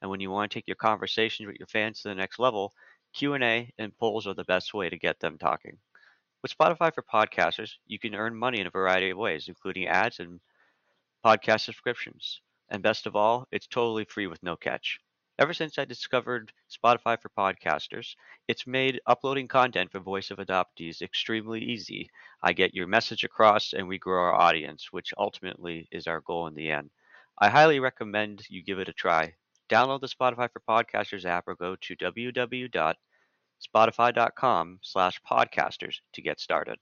and when you want to take your conversations with your fans to the next level, Q&A and polls are the best way to get them talking. With Spotify for Podcasters, you can earn money in a variety of ways, including ads and podcast subscriptions. And best of all, it's totally free with no catch. Ever since I discovered Spotify for Podcasters, it's made uploading content for Voice of Adoptees extremely easy. I get your message across and we grow our audience, which ultimately is our goal in the end. I highly recommend you give it a try. Download the Spotify for Podcasters app or go to www.spotify.com slash podcasters to get started.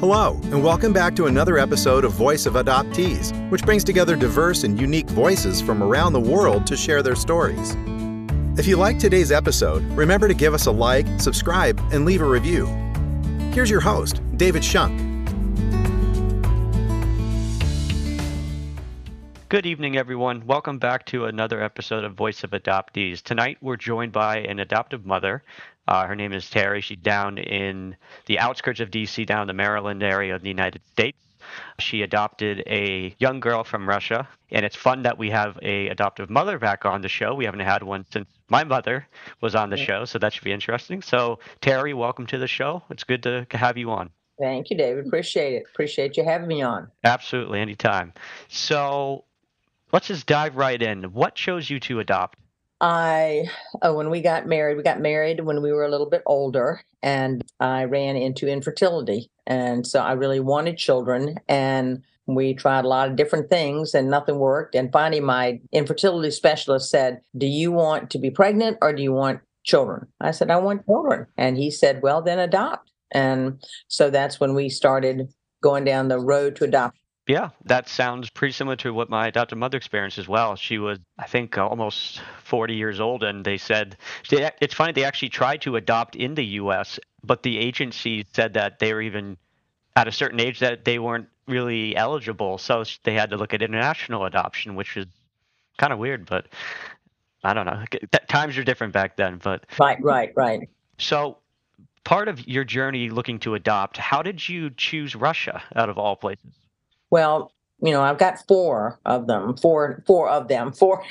Hello, and welcome back to another episode of Voice of Adoptees, which brings together diverse and unique voices from around the world to share their stories. If you like today's episode, remember to give us a like, subscribe, and leave a review. Here's your host, David Shunk. Good evening, everyone. Welcome back to another episode of Voice of Adoptees. Tonight, we're joined by an adoptive mother uh, her name is Terry. She's down in the outskirts of D.C., down in the Maryland area of the United States. She adopted a young girl from Russia, and it's fun that we have a adoptive mother back on the show. We haven't had one since my mother was on the show, so that should be interesting. So, Terry, welcome to the show. It's good to have you on. Thank you, David. Appreciate it. Appreciate you having me on. Absolutely, anytime. So, let's just dive right in. What chose you to adopt? I, uh, when we got married, we got married when we were a little bit older, and I ran into infertility. And so I really wanted children, and we tried a lot of different things, and nothing worked. And finally, my infertility specialist said, Do you want to be pregnant or do you want children? I said, I want children. And he said, Well, then adopt. And so that's when we started going down the road to adoption. Yeah, that sounds pretty similar to what my adoptive mother experienced as well. She was, I think, uh, almost 40 years old, and they said it's funny they actually tried to adopt in the U.S., but the agency said that they were even at a certain age that they weren't really eligible, so they had to look at international adoption, which is kind of weird, but I don't know. Times are different back then, but right, right, right. So, part of your journey looking to adopt, how did you choose Russia out of all places? Well, you know, I've got four of them, four, four of them, four,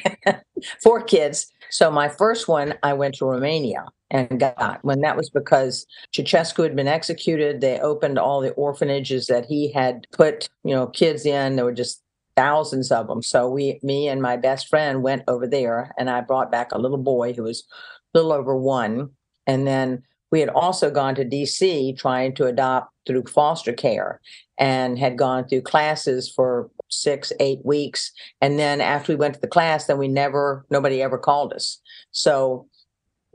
four kids. So my first one, I went to Romania and got when that was because Ceausescu had been executed. They opened all the orphanages that he had put, you know, kids in. There were just thousands of them. So we, me and my best friend went over there, and I brought back a little boy who was a little over one. And then we had also gone to DC trying to adopt through foster care and had gone through classes for six, eight weeks. And then after we went to the class, then we never, nobody ever called us. So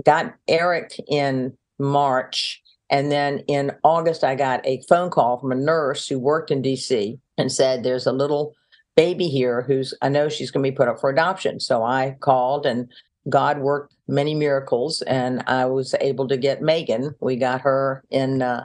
got Eric in March. And then in August, I got a phone call from a nurse who worked in DC and said, There's a little baby here who's, I know she's going to be put up for adoption. So I called and God worked many miracles and I was able to get Megan. We got her in uh,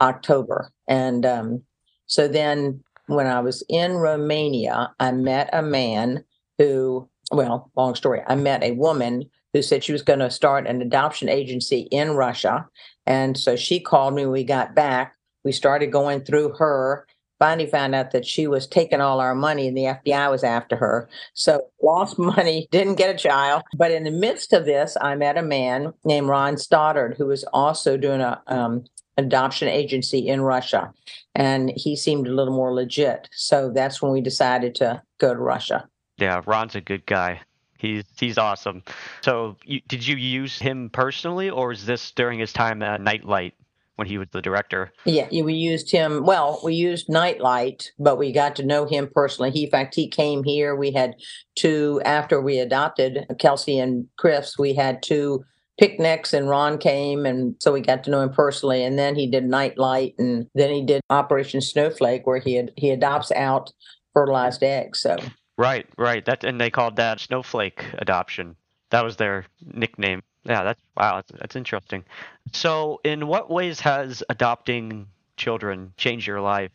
October. And um, so then when I was in Romania, I met a man who, well, long story, I met a woman who said she was going to start an adoption agency in Russia. And so she called me we got back. We started going through her. Finally found out that she was taking all our money and the FBI was after her. So lost money, didn't get a child. But in the midst of this, I met a man named Ron Stoddart who was also doing a um, adoption agency in Russia. And he seemed a little more legit. So that's when we decided to go to Russia. Yeah, Ron's a good guy. He's he's awesome. So, you, did you use him personally, or is this during his time at Nightlight when he was the director? Yeah, we used him. Well, we used Nightlight, but we got to know him personally. He, in fact, he came here. We had two after we adopted Kelsey and Chris. We had two picnics and Ron came and so we got to know him personally and then he did Nightlight and then he did Operation Snowflake where he had, he adopts out fertilized eggs so Right, right. That and they called that snowflake adoption. That was their nickname. Yeah, that's wow. That's, that's interesting. So, in what ways has adopting children changed your life?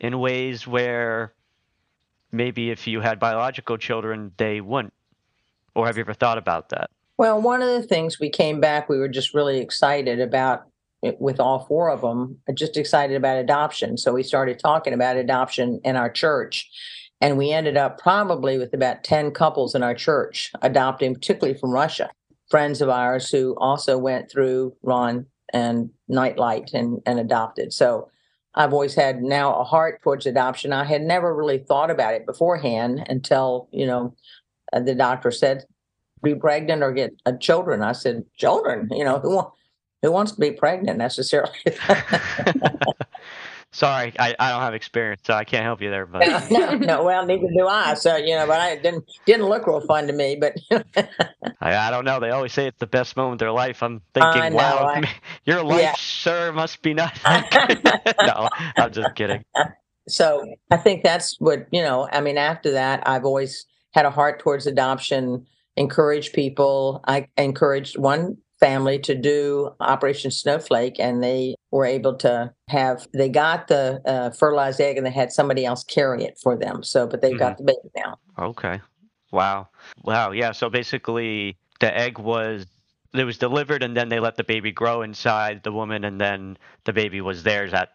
In ways where maybe if you had biological children, they wouldn't. Or have you ever thought about that? Well, one of the things we came back, we were just really excited about it with all four of them, just excited about adoption. So we started talking about adoption in our church. And we ended up probably with about 10 couples in our church adopting, particularly from Russia, friends of ours who also went through Ron and Nightlight and, and adopted. So I've always had now a heart towards adoption. I had never really thought about it beforehand until, you know, uh, the doctor said, be pregnant or get uh, children. I said, children, you know, who, who wants to be pregnant necessarily? Sorry, I, I don't have experience, so I can't help you there. But no, no, well, neither do I. So you know, but I didn't didn't look real fun to me. But I, I don't know. They always say it's the best moment of their life. I'm thinking, know, wow, I- your life Yeah. sure must be not. no, I'm just kidding. so I think that's what you know. I mean, after that, I've always had a heart towards adoption. Encourage people. I encouraged one family to do Operation Snowflake, and they were able to have. They got the uh, fertilized egg, and they had somebody else carry it for them. So, but they've got the baby now. Okay. Wow. Wow. Yeah. So basically, the egg was it was delivered, and then they let the baby grow inside the woman, and then the baby was theirs. That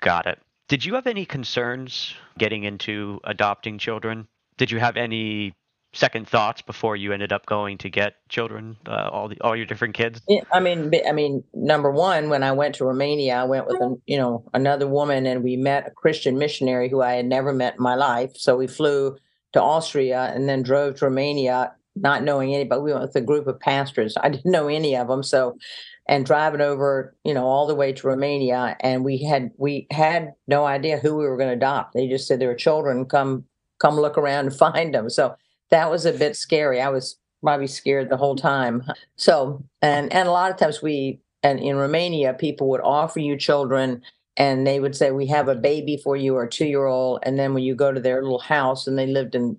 got it. Did you have any concerns getting into adopting children? Did you have any second thoughts before you ended up going to get children, uh, all the all your different kids? Yeah, I mean, I mean, number one, when I went to Romania, I went with you know another woman, and we met a Christian missionary who I had never met in my life. So we flew to Austria and then drove to Romania, not knowing anybody. We went with a group of pastors. I didn't know any of them, so and driving over, you know, all the way to Romania, and we had we had no idea who we were going to adopt. They just said there were children. Come come look around and find them. So that was a bit scary. I was probably scared the whole time. So, and and a lot of times we and in Romania, people would offer you children, and they would say, "We have a baby for you, or a two-year-old." And then when you go to their little house, and they lived in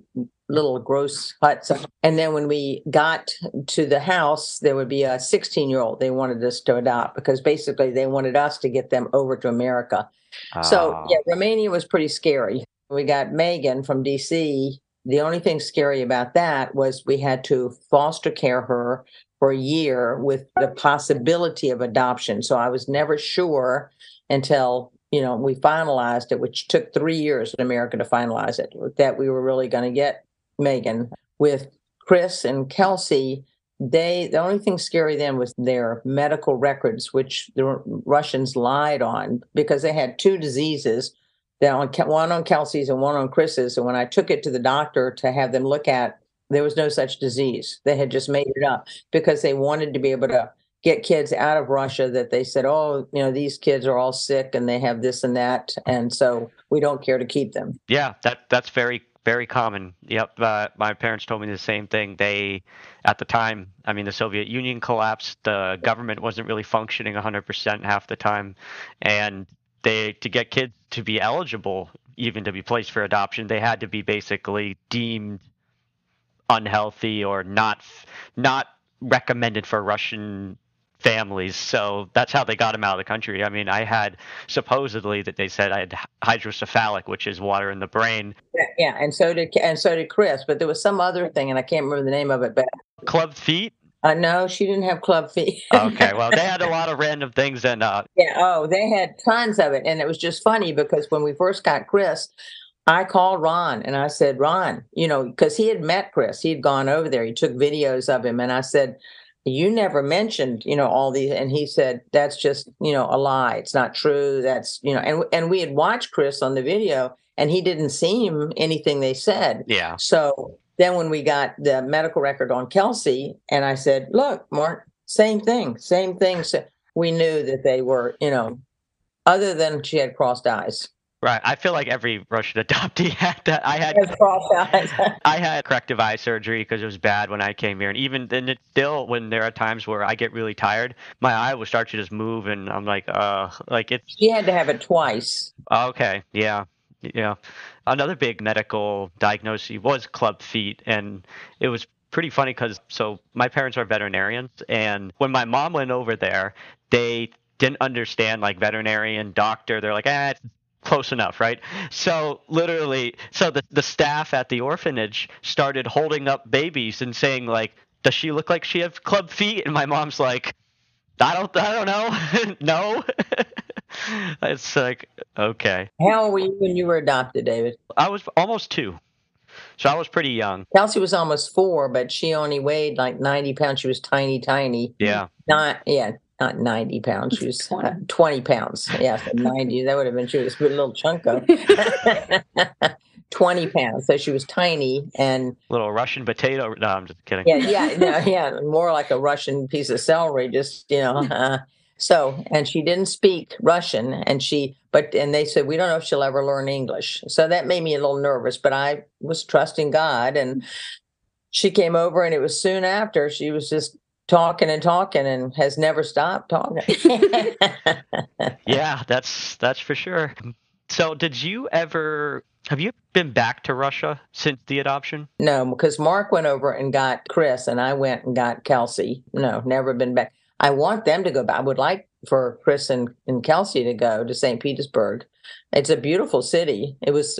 little gross huts, and then when we got to the house, there would be a 16-year-old they wanted us to adopt because basically they wanted us to get them over to America. So Ah, yeah, Romania was pretty scary. We got Megan from DC. The only thing scary about that was we had to foster care her for a year with the possibility of adoption. So I was never sure until you know we finalized it, which took three years in America to finalize it, that we were really going to get Megan. With Chris and Kelsey, they the only thing scary then was their medical records, which the Russians lied on because they had two diseases. On one on Kelsey's and one on Chris's. And when I took it to the doctor to have them look at, there was no such disease. They had just made it up because they wanted to be able to get kids out of Russia. That they said, oh, you know, these kids are all sick and they have this and that, and so we don't care to keep them. Yeah, that that's very very common. Yep, uh, my parents told me the same thing. They, at the time, I mean, the Soviet Union collapsed. The government wasn't really functioning 100% half the time, and they to get kids to be eligible, even to be placed for adoption, they had to be basically deemed unhealthy or not not recommended for Russian families. So that's how they got him out of the country. I mean, I had supposedly that they said I had hydrocephalic, which is water in the brain. Yeah, yeah, and so did and so did Chris. But there was some other thing, and I can't remember the name of it. But Club feet. Uh, no, she didn't have club feet. Okay, well, they had a lot of random things, and uh, Yeah. Oh, they had tons of it. And it was just funny because when we first got Chris, I called Ron and I said, Ron, you know, because he had met Chris, he had gone over there, he took videos of him. And I said, You never mentioned, you know, all these. And he said, That's just, you know, a lie. It's not true. That's, you know, and, and we had watched Chris on the video and he didn't seem anything they said. yeah, So then when we got the medical record on Kelsey, and I said, look, Mark, same thing, same thing. So we knew that they were, you know, other than she had crossed eyes. right. I feel like every Russian adoptee had that. I had crossed eyes. I had corrective eye surgery because it was bad when I came here, and even then, it's still when there are times where I get really tired, my eye will start to just move, and I'm like, uh, like it's she had to have it twice. okay, yeah, Yeah. Another big medical diagnosis was club feet, and it was pretty funny because so my parents are veterinarians, and when my mom went over there, they didn't understand like veterinarian doctor. They're like, ah, close enough, right? So literally, so the the staff at the orphanage started holding up babies and saying like, does she look like she has club feet? And my mom's like, I don't, I don't know, no. it's like okay. How old were you when you were adopted, David? I was almost two. So I was pretty young. Kelsey was almost four, but she only weighed like 90 pounds. She was tiny, tiny. Yeah. Not, yeah, not 90 pounds. She was 20, 20 pounds. Yeah, 90. That would have been, she was a little chunk of 20 pounds. So she was tiny and little Russian potato. No, I'm just kidding. Yeah, yeah, no, yeah, more like a Russian piece of celery. Just you know. Uh, so, and she didn't speak Russian, and she, but, and they said we don't know if she'll ever learn English. So that made me a little nervous. But I was trusting God, and mm-hmm. she came over, and it was soon after she was just talking and talking and has never stopped talking. yeah, that's that's for sure. So, did you ever have you been back to Russia since the adoption? No, because Mark went over and got Chris, and I went and got Kelsey. No, never been back. I want them to go back. I would like for Chris and, and Kelsey to go to St. Petersburg. It's a beautiful city. It was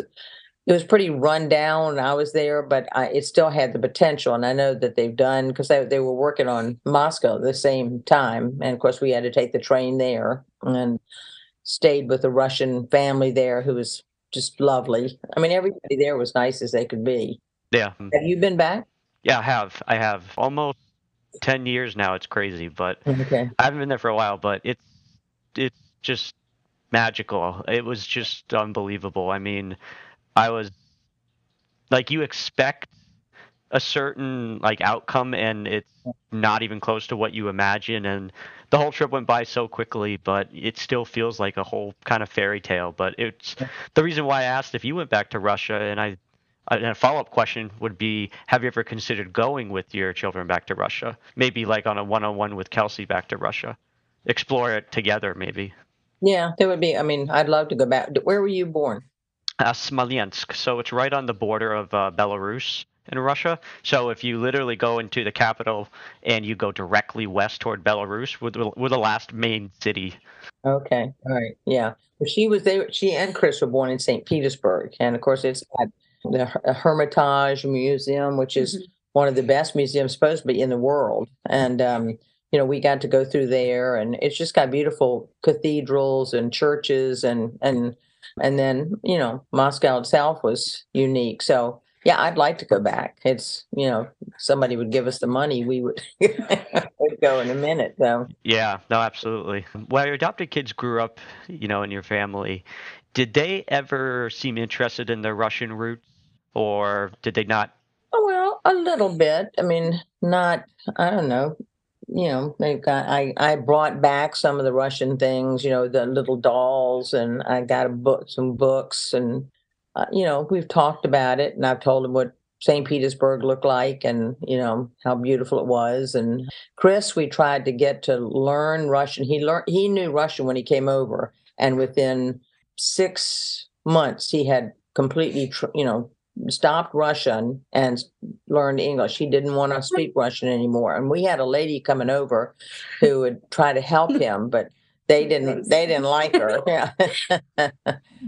it was pretty run down. I was there, but I, it still had the potential. And I know that they've done because they, they were working on Moscow at the same time. And of course, we had to take the train there and stayed with a Russian family there who was just lovely. I mean, everybody there was nice as they could be. Yeah. Have you been back? Yeah, I have. I have almost 10 years now. It's crazy, but okay. I haven't been there for a while, but it's, it's just magical. It was just unbelievable. I mean, I was like, you expect a certain like outcome and it's not even close to what you imagine and the whole trip went by so quickly but it still feels like a whole kind of fairy tale but it's the reason why i asked if you went back to russia and i and a follow-up question would be have you ever considered going with your children back to russia maybe like on a one-on-one with kelsey back to russia explore it together maybe yeah there would be i mean i'd love to go back where were you born uh, Smolensk. So it's right on the border of uh, Belarus in Russia. So if you literally go into the capital and you go directly west toward Belarus, we're the, we're the last main city. Okay, all right, yeah. Well, she was there. She and Chris were born in St. Petersburg, and of course, it's the Hermitage Museum, which is mm-hmm. one of the best museums supposed to be in the world, and. Um, you know, we got to go through there, and it's just got beautiful cathedrals and churches, and and and then you know, Moscow itself was unique. So yeah, I'd like to go back. It's you know, somebody would give us the money, we would, would go in a minute. So yeah, no, absolutely. While your adopted kids grew up, you know, in your family, did they ever seem interested in the Russian roots, or did they not? Oh well, a little bit. I mean, not. I don't know. You know, they've got. I I brought back some of the Russian things. You know, the little dolls, and I got a book, some books, and uh, you know, we've talked about it, and I've told him what St. Petersburg looked like and, you know, how beautiful it was. And Chris, we tried to get to learn Russian. He learned, he knew Russian when he came over. And within six months, he had completely, you know, stopped Russian and learned English. He didn't want to speak Russian anymore. And we had a lady coming over who would try to help him, but they didn't they didn't like her. Yeah.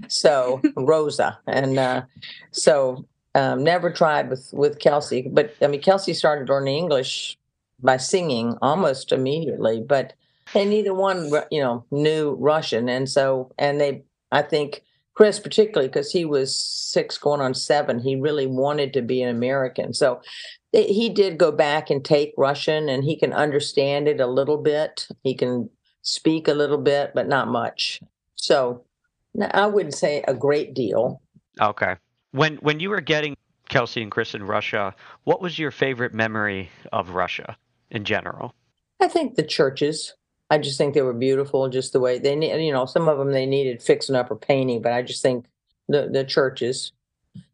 So rosa. And uh, so um, never tried with with kelsey. But i mean kelsey started learning english by singing almost immediately but they neither one you know knew russian. And so and they i think chris particularly because he was six going on seven he really wanted to be an american so eh, he did go back and take russian and he can understand it a little bit he can speak a little bit, but not much. So I wouldn't say a great deal. Okay. When when you were getting Kelsey and Chris in Russia, what was your favorite memory of Russia in general? I think the churches. I just think they were beautiful, just the way they need. You know, some of them they needed fixing up or painting, but I just think the the churches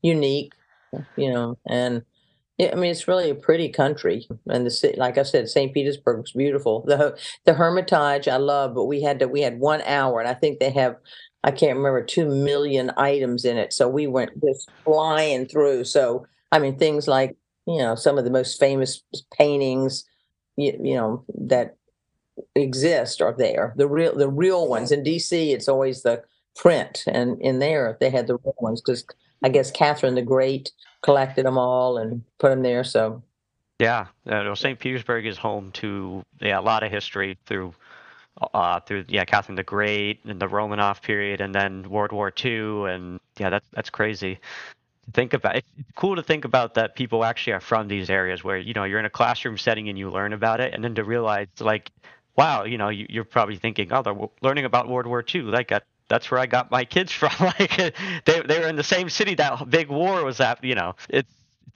unique. You know, and I mean, it's really a pretty country, and the city, like I said, St. Petersburg's beautiful. the The Hermitage I love, but we had to we had one hour, and I think they have I can't remember two million items in it. So we went just flying through. So I mean, things like you know some of the most famous paintings, you, you know that exist are there. The real the real ones in D.C. It's always the print, and in there they had the real ones because I guess Catherine the Great collected them all and put them there. So yeah, uh, St. Petersburg is home to yeah a lot of history through uh, through yeah Catherine the Great and the Romanov period, and then World War II, and yeah that's that's crazy. To think about it's cool to think about that people actually are from these areas where you know you're in a classroom setting and you learn about it, and then to realize like wow, you know, you, are probably thinking, oh, they're learning about World War II. Like, that's where I got my kids from. like, they they were in the same city that big war was at. You know, it's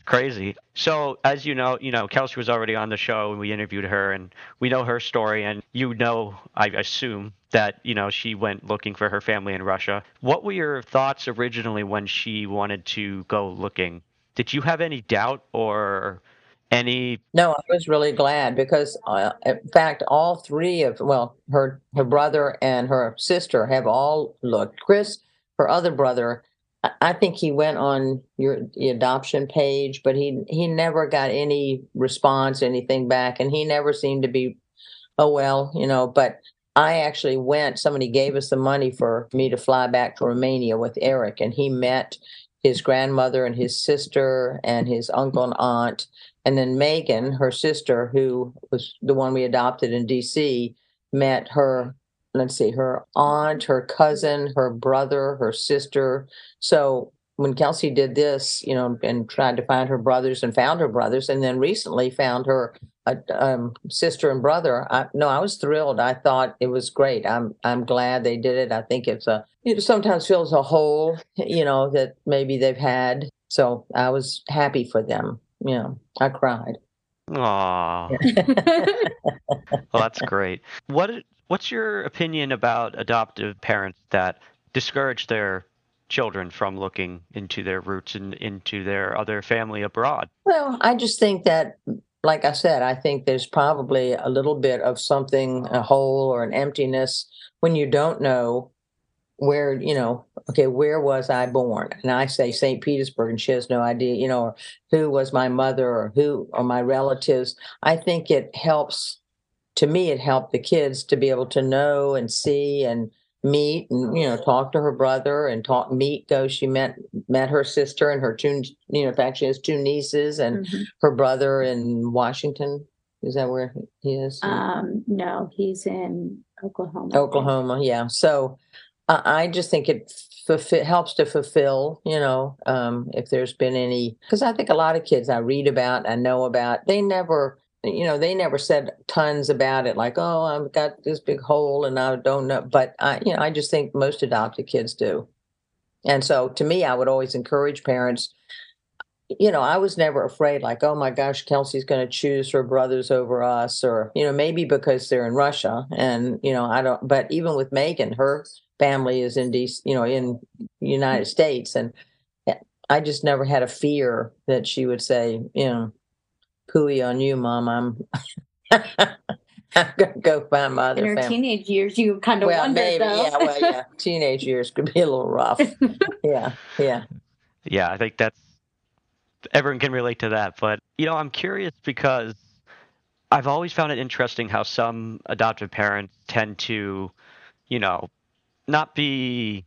crazy. So, as you know, you know, Kelsey was already on the show and we interviewed her, and we know her story. And you know, I assume that you know she went looking for her family in Russia. What were your thoughts originally when she wanted to go looking? Did you have any doubt or any no i was really glad because uh, in fact all three of well her her brother and her sister have all looked chris her other brother i think he went on your adoption page but he he never got any response anything back and he never seemed to be oh well you know but i actually went somebody gave us the money for me to fly back to romania with eric and he met his grandmother and his sister and his uncle and aunt and then Megan, her sister, who was the one we adopted in DC, met her, let's see, her aunt, her cousin, her brother, her sister. So when Kelsey did this, you know, and tried to find her brothers and found her brothers, and then recently found her uh, um, sister and brother. I, no, I was thrilled. I thought it was great. I'm I'm glad they did it. I think it's a it sometimes feels a hole, you know, that maybe they've had. So I was happy for them yeah, I cried. Aww. well, that's great. What What's your opinion about adoptive parents that discourage their children from looking into their roots and into their other family abroad? Well, I just think that, like I said, I think there's probably a little bit of something, a hole or an emptiness when you don't know where you know okay where was i born? And i say st petersburg and she has no idea you know or who was my mother or who are my relatives. I think it helps to me it helped the kids to be able to know and see and meet and you know talk to her brother and talk meet go she met met her sister and her two you know in fact she has two nieces and mm-hmm. her brother in washington. Is that where he is? Um no he's in oklahoma oklahoma yeah. So I just think it helps to fulfill, you know, um, if there's been any, because I think a lot of kids I read about, I know about, they never, you know, they never said tons about it, like, oh, I've got this big hole and I don't know. But I, you know, I just think most adopted kids do. And so to me, I would always encourage parents, you know, I was never afraid, like, oh my gosh, Kelsey's going to choose her brothers over us, or, you know, maybe because they're in Russia. And, you know, I don't, but even with Megan, her family is in DC, you know, in United States, and I just never had a fear that she would say, you know, pooey on you, mom. I'm. I'm gonna go find my other. In her family. teenage years, you kind of well, wondered, maybe, though. yeah, well, yeah. Teenage years could be a little rough. yeah, yeah, yeah. I think that's everyone can relate to that. But you know, I'm curious because I've always found it interesting how some adoptive parents tend to, you know, not be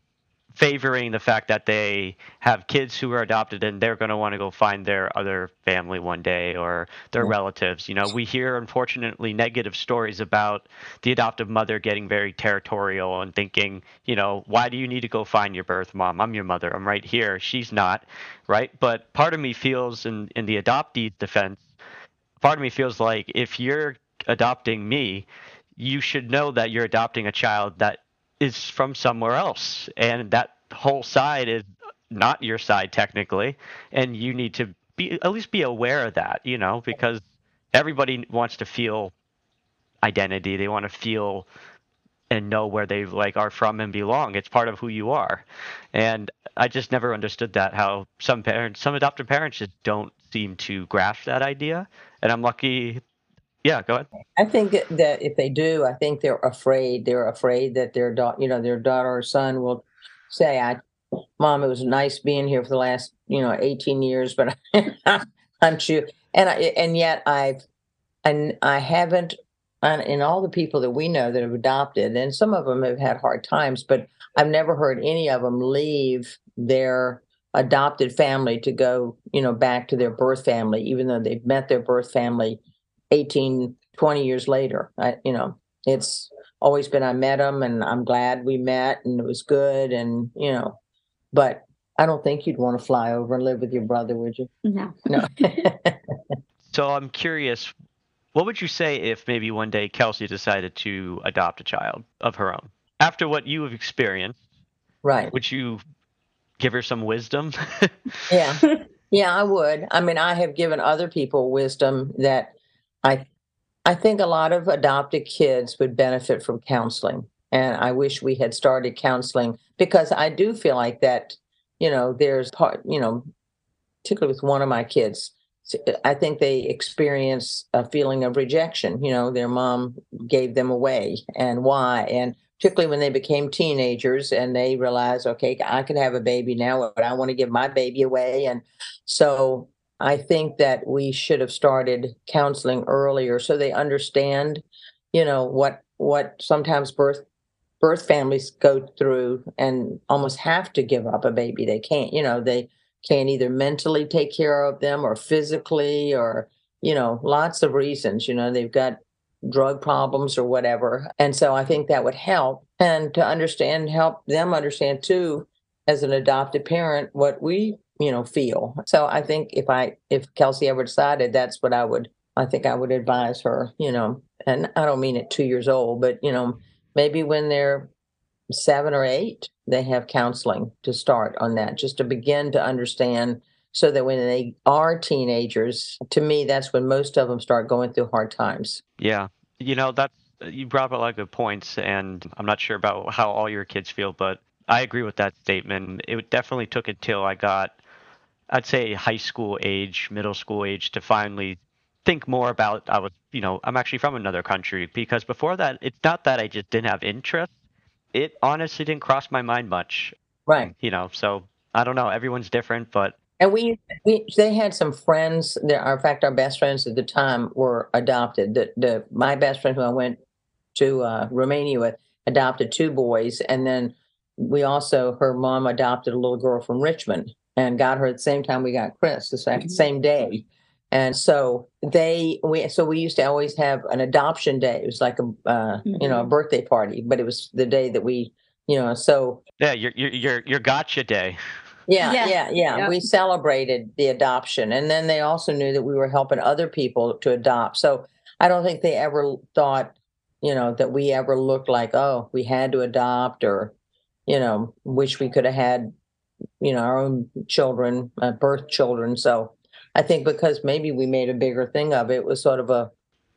favoring the fact that they have kids who are adopted and they're going to want to go find their other family one day or their relatives. You know, we hear unfortunately negative stories about the adoptive mother getting very territorial and thinking, you know, why do you need to go find your birth mom? I'm your mother. I'm right here. She's not, right? But part of me feels in in the adoptee defense, part of me feels like if you're adopting me, you should know that you're adopting a child that is from somewhere else, and that whole side is not your side technically, and you need to be at least be aware of that, you know, because everybody wants to feel identity. They want to feel and know where they like are from and belong. It's part of who you are. And I just never understood that how some parents, some adoptive parents just don't seem to grasp that idea. And I'm lucky Yeah, go ahead. I think that if they do, I think they're afraid. They're afraid that their daughter, you know, their daughter or son will say, "I, mom, it was nice being here for the last, you know, 18 years, but I'm sure." And I, and yet I've, and I haven't, and in all the people that we know that have adopted, and some of them have had hard times, but I've never heard any of them leave their adopted family to go, you know, back to their birth family, even though they've met their birth family 18, 20 years later. I, you know, it's always been I met him and I'm glad we met and it was good and, you know, but I don't think you'd want to fly over and live with your brother, would you? No. No. So I'm curious, what would you say if maybe one day Kelsey decided to adopt a child of her own? After what you have experienced, right. would you give her some wisdom? Yeah. Yeah, I would. I mean, I have given other people wisdom that I I think a lot of adopted kids would benefit from counseling. And I wish we had started counseling because I do feel like that, you know, there's part, you know, particularly with one of my kids, I think they experience a feeling of rejection. You know, their mom gave them away and why. And particularly when they became teenagers and they realize, okay, I can have a baby now, but I want to give my baby away. And so I think that we should have started counseling earlier so they understand, you know, what what sometimes birth birth families go through and almost have to give up a baby. They can't, you know, they can't either mentally take care of them or physically or, you know, lots of reasons. You know, they've got drug problems or whatever. And so I think that would help. And to understand, help them understand too, as an adopted parent, what we you know feel. So i think if i if kelsey ever decided that's what i would i think i would advise her you know and i don't mean at two years old but you know maybe when they're seven or eight they have counseling to start on that just to begin to understand so that when they are teenagers to me that's when most of them start going through hard times. Yeah. You know that's you brought up a lot of good points and i'm not sure about how all your kids feel but I agree with that statement. It definitely took until I got I'd say high school age, middle school age to finally think more about I was, you know, I'm actually from another country because before that it's not that I just didn't have interest. It honestly didn't cross my mind much. Right. You know, so I don't know, everyone's different, but and we, we they had some friends there are, in fact our best friends at the time were adopted the, the my best friend who i went to uh, romania with adopted two boys and then we also her mom adopted a little girl from richmond and got her at the same time we got Chris, the same, mm-hmm. same day. And so they we so we used to always have an adoption day. It was like a uh, mm-hmm. you know a mm-hmm. birthday party, but it was the day that we you know so yeah your your your, your gotcha day. Yeah, yeah, yeah, yeah. Yep. We celebrated the adoption, and then they also knew that we were helping other people to adopt. So I don't think they ever thought you know that we ever looked like oh we had to adopt or you know wish we could have had you know our own children, uh, birth children. So I think because maybe we made a bigger thing of it, it was sort of a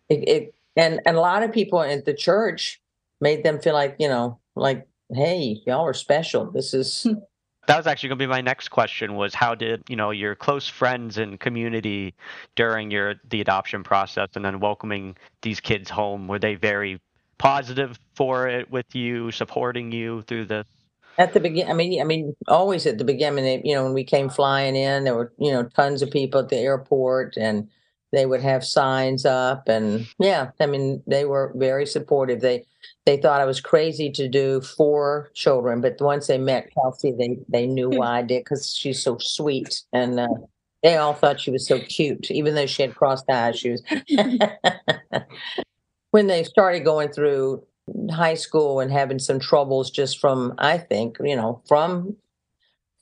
it, it and and a lot of people at the church made them feel like you know like hey y'all are special. This is. Hmm. that was actually going to be my next question was how did you know your close friends and community during your the adoption process and then welcoming these kids home were they very positive for it with you supporting you through this at the beginning, I mean, I mean, always at the beginning, you know, when we came flying in, there were, you know, tons of people at the airport and they would have signs up and yeah, I mean, they were very supportive. They, they thought I was crazy to do four children, but once they met Kelsey, they, they knew hmm. why I did because she's so sweet. And uh, they all thought she was so cute, even though she had crossed eyes. She was. when they started going through high school and having some troubles just from, I think, you know, from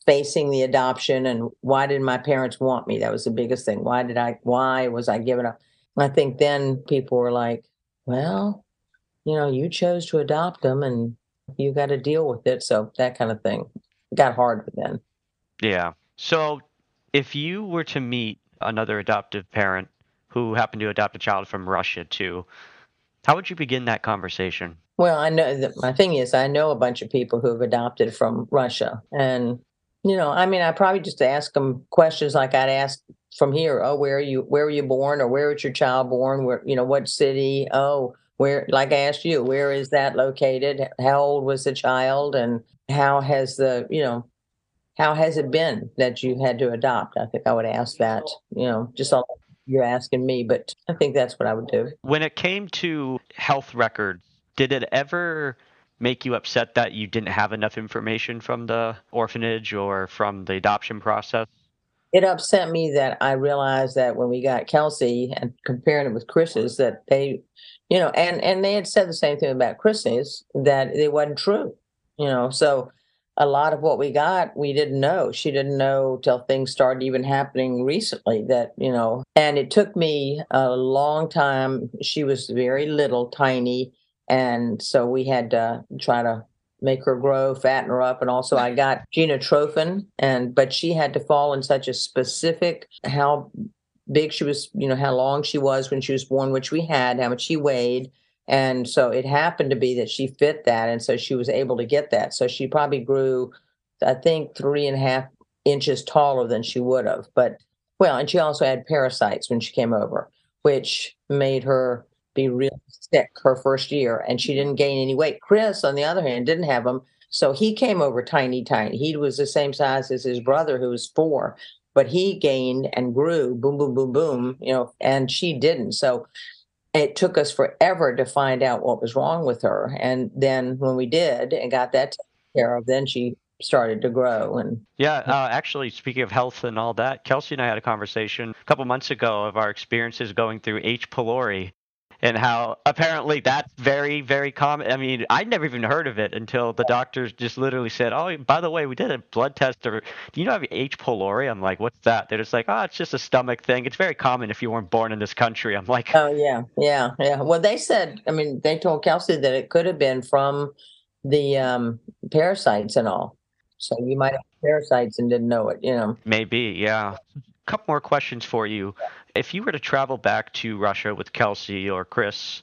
facing the adoption and why did my parents want me? That was the biggest thing. Why did I, why was I given up? I think then people were like, well, you know, you chose to adopt them and you got to deal with it. So that kind of thing got hard then. Yeah. So if you were to meet another adoptive parent who happened to adopt a child from Russia too, how would you begin that conversation? Well, I know that my thing is, I know a bunch of people who have adopted from Russia. And, you know, I mean, I probably just ask them questions like I'd ask from here. Oh, where are you? Where were you born, or where was your child born? Where you know what city? Oh, where? Like I asked you, where is that located? How old was the child, and how has the you know how has it been that you had to adopt? I think I would ask that. You know, just all you're asking me, but I think that's what I would do. When it came to health records, did it ever make you upset that you didn't have enough information from the orphanage or from the adoption process? It upset me that I realized that when we got Kelsey and comparing it with Chris's, that they, you know, and and they had said the same thing about Chris's that it wasn't true, you know. So a lot of what we got we didn't know. She didn't know till things started even happening recently that you know and it took me a long time. She was very little tiny and so we had to try to make her grow fatten her up and also i got Genotropin and but she had to fall in such a specific how big she was you know how long she was when she was born which we had how much she weighed and so it happened to be that she fit that. And so she was able to get that. So she probably grew, I think, three and a half inches taller than she would have. But well, and she also had parasites when she came over, which made her be real sick her first year. And she didn't gain any weight. Chris, on the other hand, didn't have them. So he came over tiny, tiny. He was the same size as his brother, who was four, but he gained and grew, boom, boom, boom, boom, you know, and she didn't. So it took us forever to find out what was wrong with her. And then when we did and got that taken care of, then she started to grow and yeah uh, actually speaking of health and all that kelsey and i had a conversation a couple months ago of our experiences going through h pylori and how apparently that's very very common. I mean i never even heard of it until the doctors just literally said oh by the way we did a blood test or do you know have h. pylori? I'm like what's that? They're just like oh it's just a stomach thing. It's very common if you weren't born in this country. I'm like oh yeah. Yeah. Yeah. Well they said i mean they told kelsey that it could have been from the um parasites and all. So you might have parasites and didn't know it you know. Maybe yeah. A couple more questions for you. If you were to travel back to Russia with Kelsey or Chris,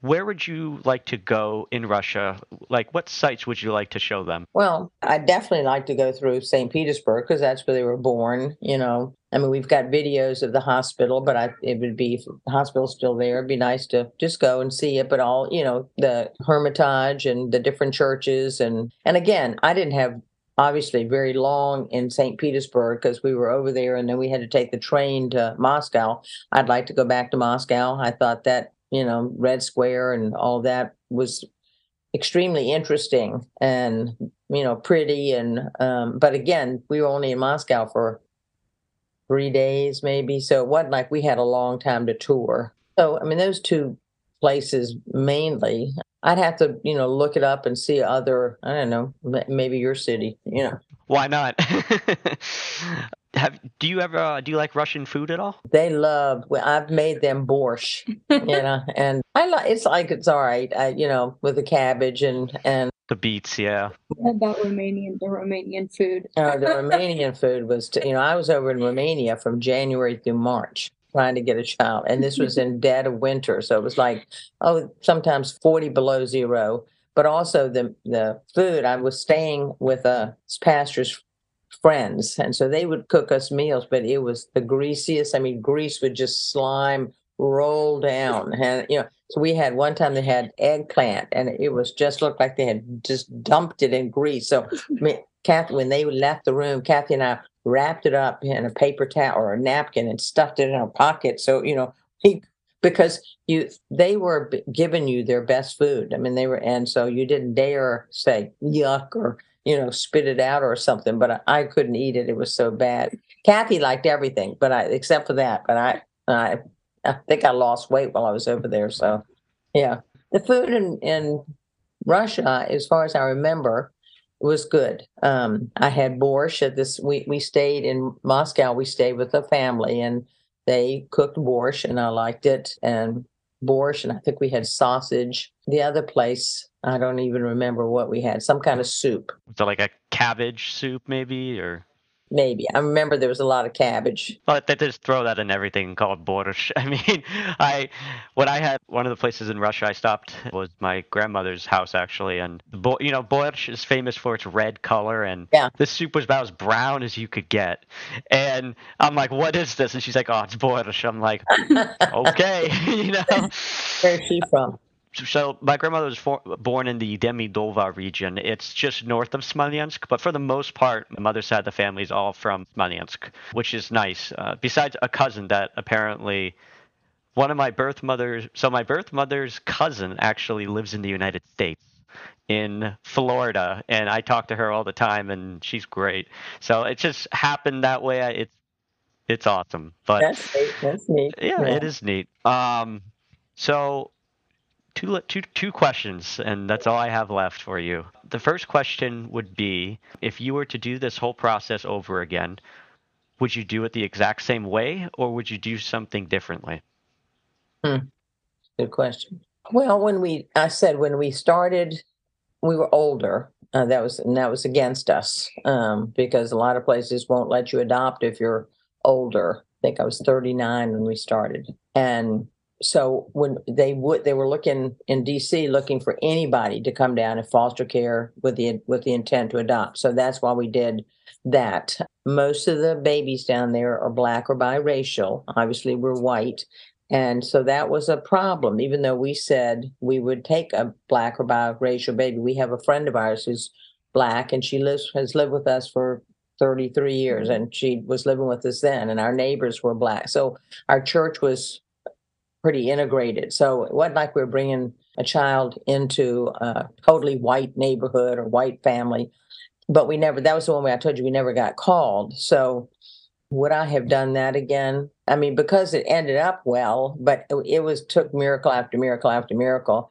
where would you like to go in Russia? Like, what sites would you like to show them? Well, I'd definitely like to go through St. Petersburg because that's where they were born. You know, I mean, we've got videos of the hospital, but I, it would be hospital's still there. It'd be nice to just go and see it. But all, you know, the Hermitage and the different churches, and and again, I didn't have obviously very long in St. Petersburg because we were over there and then we had to take the train to Moscow. I'd like to go back to Moscow. I thought that, you know, Red Square and all that was extremely interesting and, you know, pretty. And, um, but again, we were only in Moscow for three days maybe. So it wasn't like we had a long time to tour. So, I mean, those two places mainly. I'd have to, you know, look it up and see other, I don't know, maybe your city, you know. Why not? Have do you ever uh, do you like Russian food at all? They love. Well, I've made them borscht, you know, and I like. It's like it's all right, I, you know, with the cabbage and and the beets. Yeah. What about Romanian? The Romanian food. uh, the Romanian food was, to, you know, I was over in Romania from January through March, trying to get a child. And this was in dead of winter. So it was like, oh, sometimes 40 below zero. But also the the food, I was staying with uh, a pastor's friends. And so they would cook us meals, but it was the greasiest. I mean, grease would just slime roll down. And you know, so we had one time they had eggplant and it was just looked like they had just dumped it in grease. So I mean, Kathy, when they left the room, Kathy and I wrapped it up in a paper towel or a napkin and stuffed it in our pocket. So, you know, he, because you, they were giving you their best food. I mean, they were, and so you didn't dare say yuck or, you know, spit it out or something, but I, I couldn't eat it. It was so bad. Kathy liked everything, but I, except for that, but I, I, I think I lost weight while I was over there. So, yeah, the food in, in Russia, as far as I remember, was good. Um, I had borscht at this. We we stayed in Moscow. We stayed with a family, and they cooked borscht, and I liked it. And borscht, and I think we had sausage. The other place, I don't even remember what we had. Some kind of soup. Was it like a cabbage soup, maybe, or maybe. I remember there was a lot of cabbage. But they just throw that in everything called borscht. I mean, I when I had one of the places in Russia I stopped was my grandmother's house actually, and you know borscht is famous for its red color, and Yeah. this soup was about as brown as you could get. And I'm like, "What is this?" And she's like, "Oh, it's borscht." I'm like, "Okay," you know. Where's she from? So my grandmother was for, born in the Demidova region. It's just north of Smolensk, but for the most part, my mother's side of the family is all from Smolensk, which is nice. Uh, besides a cousin that apparently one of my birth mothers, so my birth mother's cousin actually lives in the United States in Florida, and I talk to her all the time, and she's great. So it just happened that way. It's it's awesome, but That's neat. That's neat. yeah, it is neat. Um, so two two two questions, and that's all I have left for you. The first question would be: If you were to do this whole process over again, would you do it the exact same way, or would you do something differently? Good question. Well, when we, I said when we started, we were older. Uh, that was and that was against us um, because a lot of places won't let you adopt if you're older. I think I was 39 when we started, and so when they would, they were looking in D.C. looking for anybody to come down and foster care with the with the intent to adopt. So that's why we did that. Most of the babies down there are black or biracial. Obviously, we're white. And so that was a problem, even though we said we would take a black or biracial baby. We have a friend of ours who's black and she lives has lived with us for 33 years mm-hmm. and she was living with us then and our neighbors were black. So our church was pretty integrated. So it wasn't like we were bringing a child into a totally white neighborhood or white family. But we never, that was the one way I told you we never got called. So would I have done that again? I mean, because it ended up well, but it, was took miracle after miracle after miracle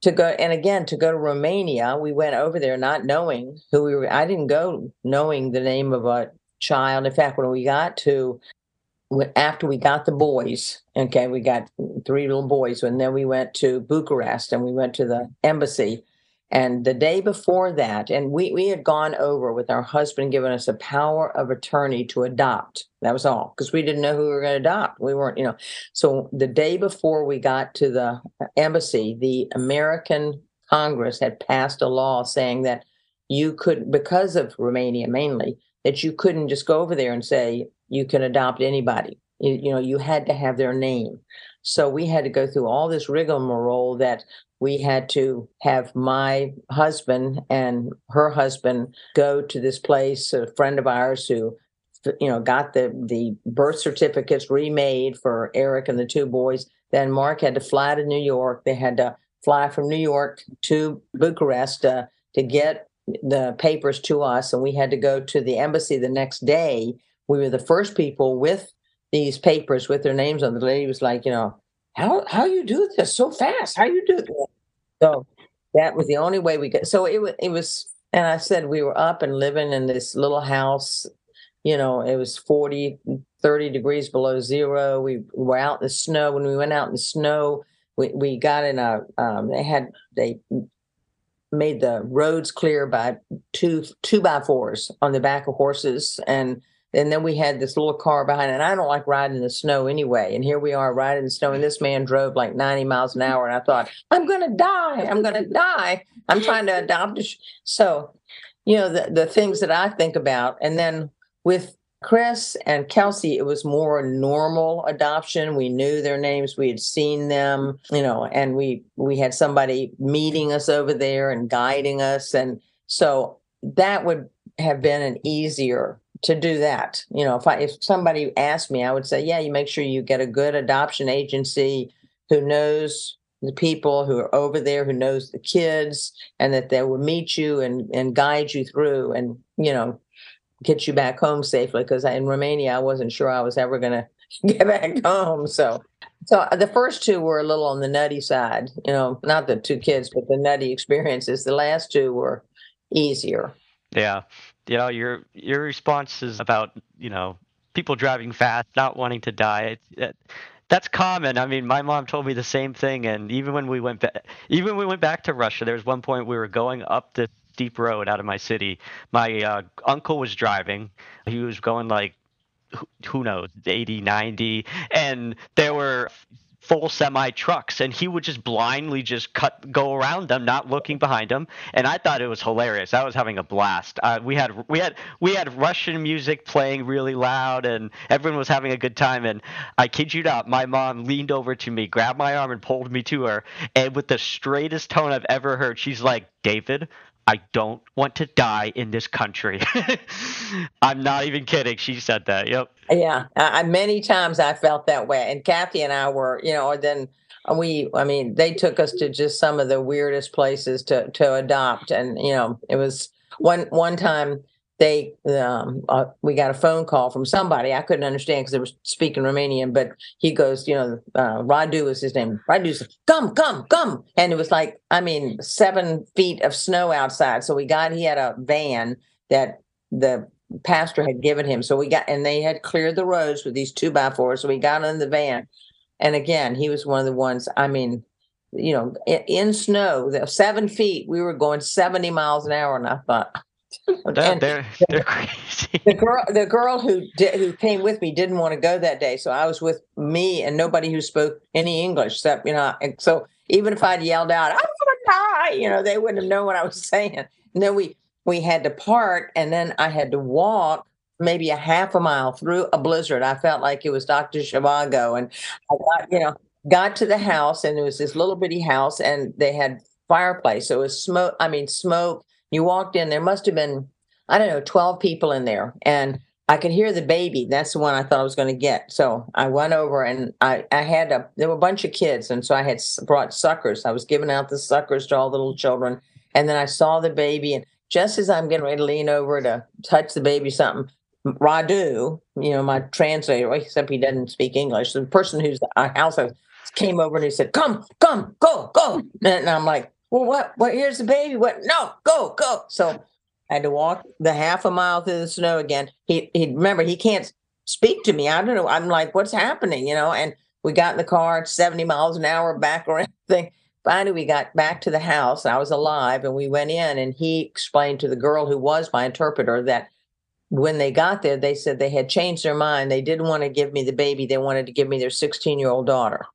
to go. And again, to go to Romania, we went over there not knowing who we were. I didn't go knowing the name of a child. In fact, when we got to after we got the boys, okay, we got three little boys, and then we went to Bucharest and we went to the embassy. And the day before that, and we, we had gone over with our husband giving us a power of attorney to adopt. That was all, because we didn't know who we were going to adopt. We weren't, you know. So the day before we got to the uh, embassy, the American Congress had passed a law saying that you could, because of Romania mainly, that you couldn't just go over there and say you can adopt anybody. You, you know, you had to have their name. So we had to go through all this rigmarole that we had to have my husband and her husband go to this place, a friend of ours who you know got the the birth certificates remade for Eric and the two boys. Then Mark had to fly to New York. They had to fly from New York to Bucharest uh, to get the papers to us, and we had to go to the embassy the next day. We were the first people with these papers with their names on. The lady was like, you know, how how you do this so fast? How you do this? So that was the only way we could. So it was it was, and I said we were up and living in this little house. You know, it was 40, 30 degrees below zero. We were out in the snow. When we went out in the snow, we, we got in a, um, they had, they made the roads clear by two, two by fours on the back of horses. And, and then we had this little car behind, and I don't like riding in the snow anyway. And here we are riding in the snow, and this man drove like 90 miles an hour. And I thought, I'm going to die. I'm going to die. I'm trying to adopt a. Sh-. So, you know, the, the things that I think about. And then with Chris and Kelsey, it was more normal adoption. We knew their names, we had seen them, you know, and we we had somebody meeting us over there and guiding us. And so that would have been an easier to do that. You know, if I if somebody asked me, I would say, yeah, you make sure you get a good adoption agency who knows the people who are over there, who knows the kids, and that they will meet you and and guide you through and you know get you back home safely. Because in Romania, I wasn't sure I was ever going to get back home. So. So uh, the first two were a little on the nutty side, you know, not the two kids, but the nutty experiences. The last two were easier. Yeah, you know your your responses about you know people driving fast, not wanting to die. It, it, that's common. I mean, my mom told me the same thing, and even when we went back, even when we went back to Russia, there was one point we were going up this steep road out of my city. My uh, uncle was driving. He was going like who knows 80 90 and there were full semi trucks and he would just blindly just cut go around them not looking behind him and i thought it was hilarious i was having a blast uh, we had we had we had russian music playing really loud and everyone was having a good time and i kid you not my mom leaned over to me grabbed my arm and pulled me to her and with the straightest tone i've ever heard she's like david I don't want to die in this country. I'm not even kidding. She said that. Yep. Yeah. I, many times I felt that way. And Kathy and I were, you know, then uh, we, I mean, they took us to just some of the weirdest places to, to adopt. And, you know, it was one, one time they um, uh, we got a phone call from somebody I couldn't understand because they were speaking Romanian, but he goes, you know, uh, Radu was his name. Radu said, "Come, come, come!" And it was like, I mean, seven feet of snow outside. So we got. He had a van that the pastor had given him. So we got, and they had cleared the roads with these two by fours. So we got in the van, and again, he was one of the ones. I mean, you know, in, in snow, seven feet, we were going seventy miles an hour, and I thought they're, they're, they're crazy. The girl, the girl who did, who came with me didn't want to go that day, so I was with me and nobody who spoke any English. Except you know, and so even if I'd yelled out, "I'm gonna die," you know, they wouldn't have known what I was saying. And then we we had to part, and then I had to walk maybe a half a mile through a blizzard. I felt like it was Doctor Zhivago, and I got you know got to the house, and it was this little bitty house, and they had fireplace, so it was smoke. I mean, smoke you walked in, there must have been, I don't know, 12 people in there. And I could hear the baby. That's the one I thought I was going to get. So I went over and I, I had a, there were a bunch of kids. And so I had brought suckers. I was giving out the suckers to all the little children. And then I saw the baby. And just as I'm getting ready to lean over to touch the baby, something, Radu, you know, my translator, except he doesn't speak English, the person who's the uh, house came over and he said, Come, come, go, go. And I'm like, well, what? What? Here's the baby. What? No, go, go. So I had to walk the half a mile through the snow again. He he remember he can't speak to me. I don't know. I'm like, what's happening? You know. And we got in the car 70 miles an hour back around thing. Finally, we got back to the house. I was alive, and we went in, and he explained to the girl who was my interpreter that when they got there, they said they had changed their mind. They didn't want to give me the baby; they wanted to give me their 16 year old daughter.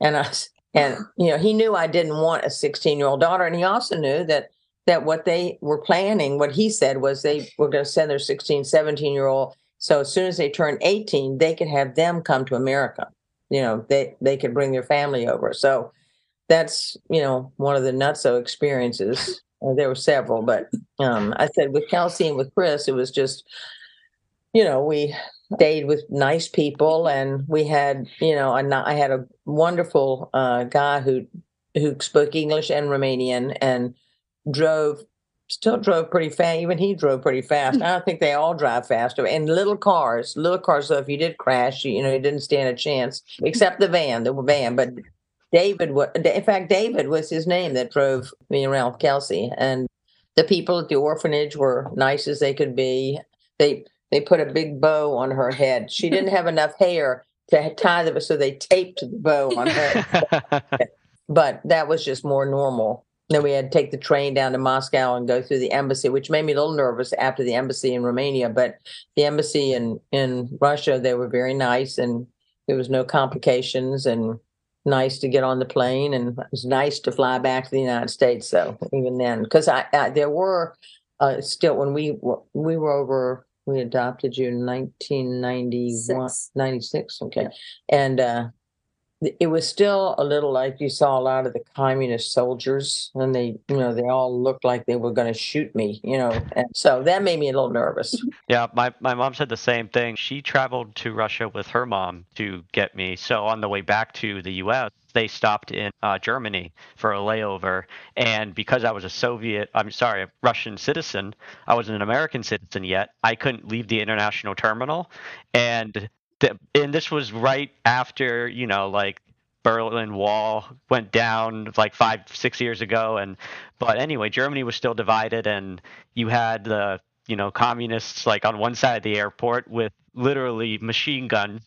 And I and you know, he knew I didn't want a 16 year old daughter, and he also knew that that what they were planning, what he said was they were going to send their 16, 17 year old. So as soon as they turned 18, they could have them come to America. You know, they they could bring their family over. So that's you know one of the nutso experiences. Uh, there were several, but um, I said with Kelsey and with Chris, it was just you know we stayed with nice people and we had you know a, i had a wonderful uh, guy who who spoke english and romanian and drove still drove pretty fast even he drove pretty fast. I think they all drive faster and little cars little cars so if you did crash you, you know you didn't stand a chance except the van the van but david was in fact david was his name that drove me around kelsey and the people at the orphanage were nice as they could be. They they put a big bow on her head. She didn't have enough hair to tie the so they taped the bow on her. but that was just more normal. Then we had to take the train down to Moscow and go through the embassy, which made me a little nervous after the embassy in Romania. But the embassy in in Russia, they were very nice, and there was no complications, and nice to get on the plane, and it was nice to fly back to the United States. So even then, because I, I, there were uh, still when we we were over we adopted you in 1991, Six. 96. Okay. And uh, it was still a little like you saw a lot of the communist soldiers and they you know they all looked like they were going to shoot me you know and so that made me a little nervous. Yeah my, my mom said the same thing. She traveled to russia with her mom to get me. So on the way back to the us they stopped in uh, Germany for a layover, and because I was a Soviet, I'm sorry, a Russian citizen, I wasn't an American citizen yet. I couldn't leave the international terminal, and th- and this was right after you know like Berlin Wall went down like five six years ago, and but anyway, Germany was still divided, and you had the you know communists like on one side of the airport with literally machine guns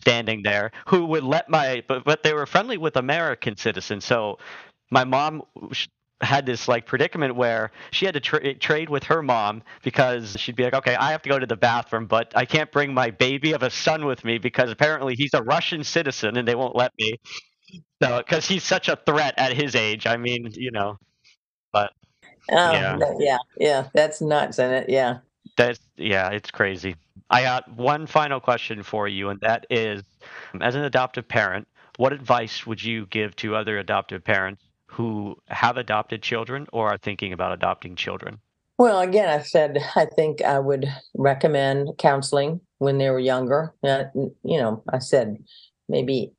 standing there who would let my but, but they were friendly with American citizens. So my mom had this like predicament where she had to tra- trade with her mom because she'd be like, okay, I have to go to the bathroom, but I can't bring my baby of a son with me because apparently he's a Russian citizen and they won't let me. So, because he's such a threat at his age. I mean, you know, but Oh, Yeah. yeah. yeah, yeah, that's nuts, isn't it? Yeah. that's, yeah, it's crazy. I got one final question for you, and that is um, as an adoptive parent, what advice would you give to other adoptive parents who have adopted children or are thinking about adopting children? Well, again, I said I think I would recommend counseling when they were younger. Uh, you know, I said maybe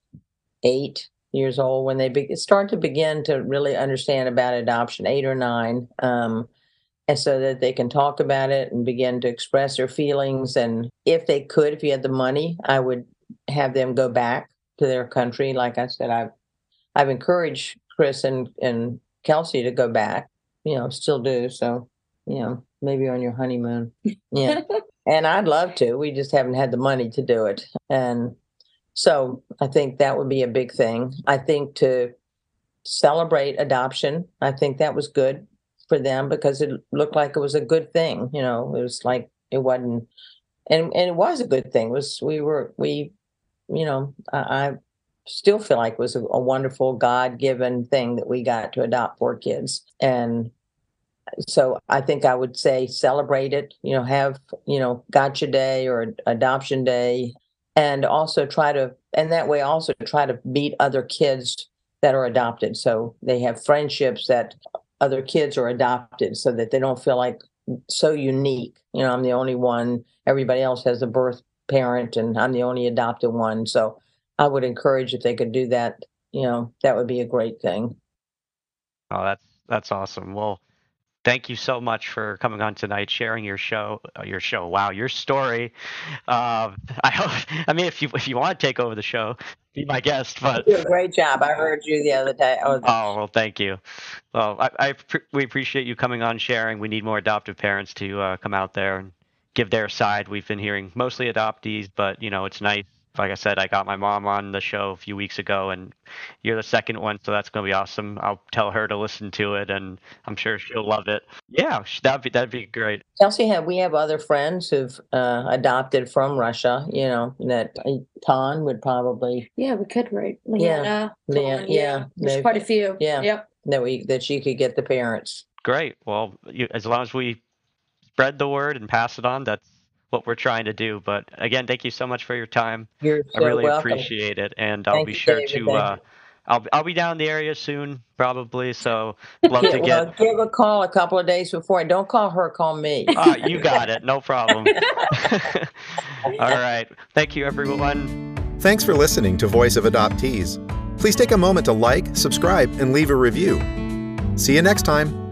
eight years old when they be- start to begin to really understand about adoption, eight or nine, um, and so that they can talk about it and begin to express their feelings. And if they could, if you had the money, I would have them go back to their country. Like I said, I've I've encouraged Chris and and Kelsey to go back. You know, still do so you know, maybe on your honeymoon. Yeah. and I'd love to. We just haven't had the money to do it. And so I think that would be a big thing. I think to celebrate adoption, I think that was good for them because it looked like it was a good thing. You know, it was like it wasn't and and it was a good thing. It was we were we you know, I, I still feel like was a, a wonderful God given thing that we got to adopt four kids. And so I think I would say celebrate it, you know, have, you know, gotcha day or adoption day and also try to and that way also try to meet other kids that are adopted. So they have friendships that other kids are adopted so that they don't feel like so unique. You know, I'm the only one, everybody else has a birth parent and I'm the only adopted one. So I would encourage if they could do that, you know, that would be a great thing. Oh, that's that's awesome. Well, thank you so much for coming on tonight, sharing your show, uh, your show. Wow, your story. Um, I hope. I mean, if you if you want to take over the show, be my guest. But You do a great job. I heard you the other day. Oh, oh well, thank you. Well, I, I pre- we appreciate you coming on, sharing. We need more adoptive parents to uh, come out there and give their side. We've been hearing mostly adoptees, but you know, it's nice. Like I said, I got my mom on the show a few weeks ago, and you're the second one, so that's gonna be awesome. I'll tell her to listen to it, and I'm sure she'll love it. Yeah, that'd be that'd be great. Kelsey, have we have other friends who've uh, adopted from Russia? You know that Ton would probably Yeah, we could write. Yeah. Leanna, Yeah, yeah, There's they've- quite a few. yeah. Yep. that we that she could get the parents. Great. Well, you, as long as we spread the word and pass it on, that's what we're trying to do. But again, thank you so much for your time. You're so I really welcome. appreciate it, and I'll Thank be sure David. to. Thank Uh, you. I'll I'll be down in the area soon, probably. So love Yeah, to well, get. give a call a couple of days before. Don't call her. Call me. Ah, you got it. No problem. All right. Thank you, everyone. Thanks for listening to Voice of Adoptees. Please take a moment to like, subscribe, and leave a review. See you next time.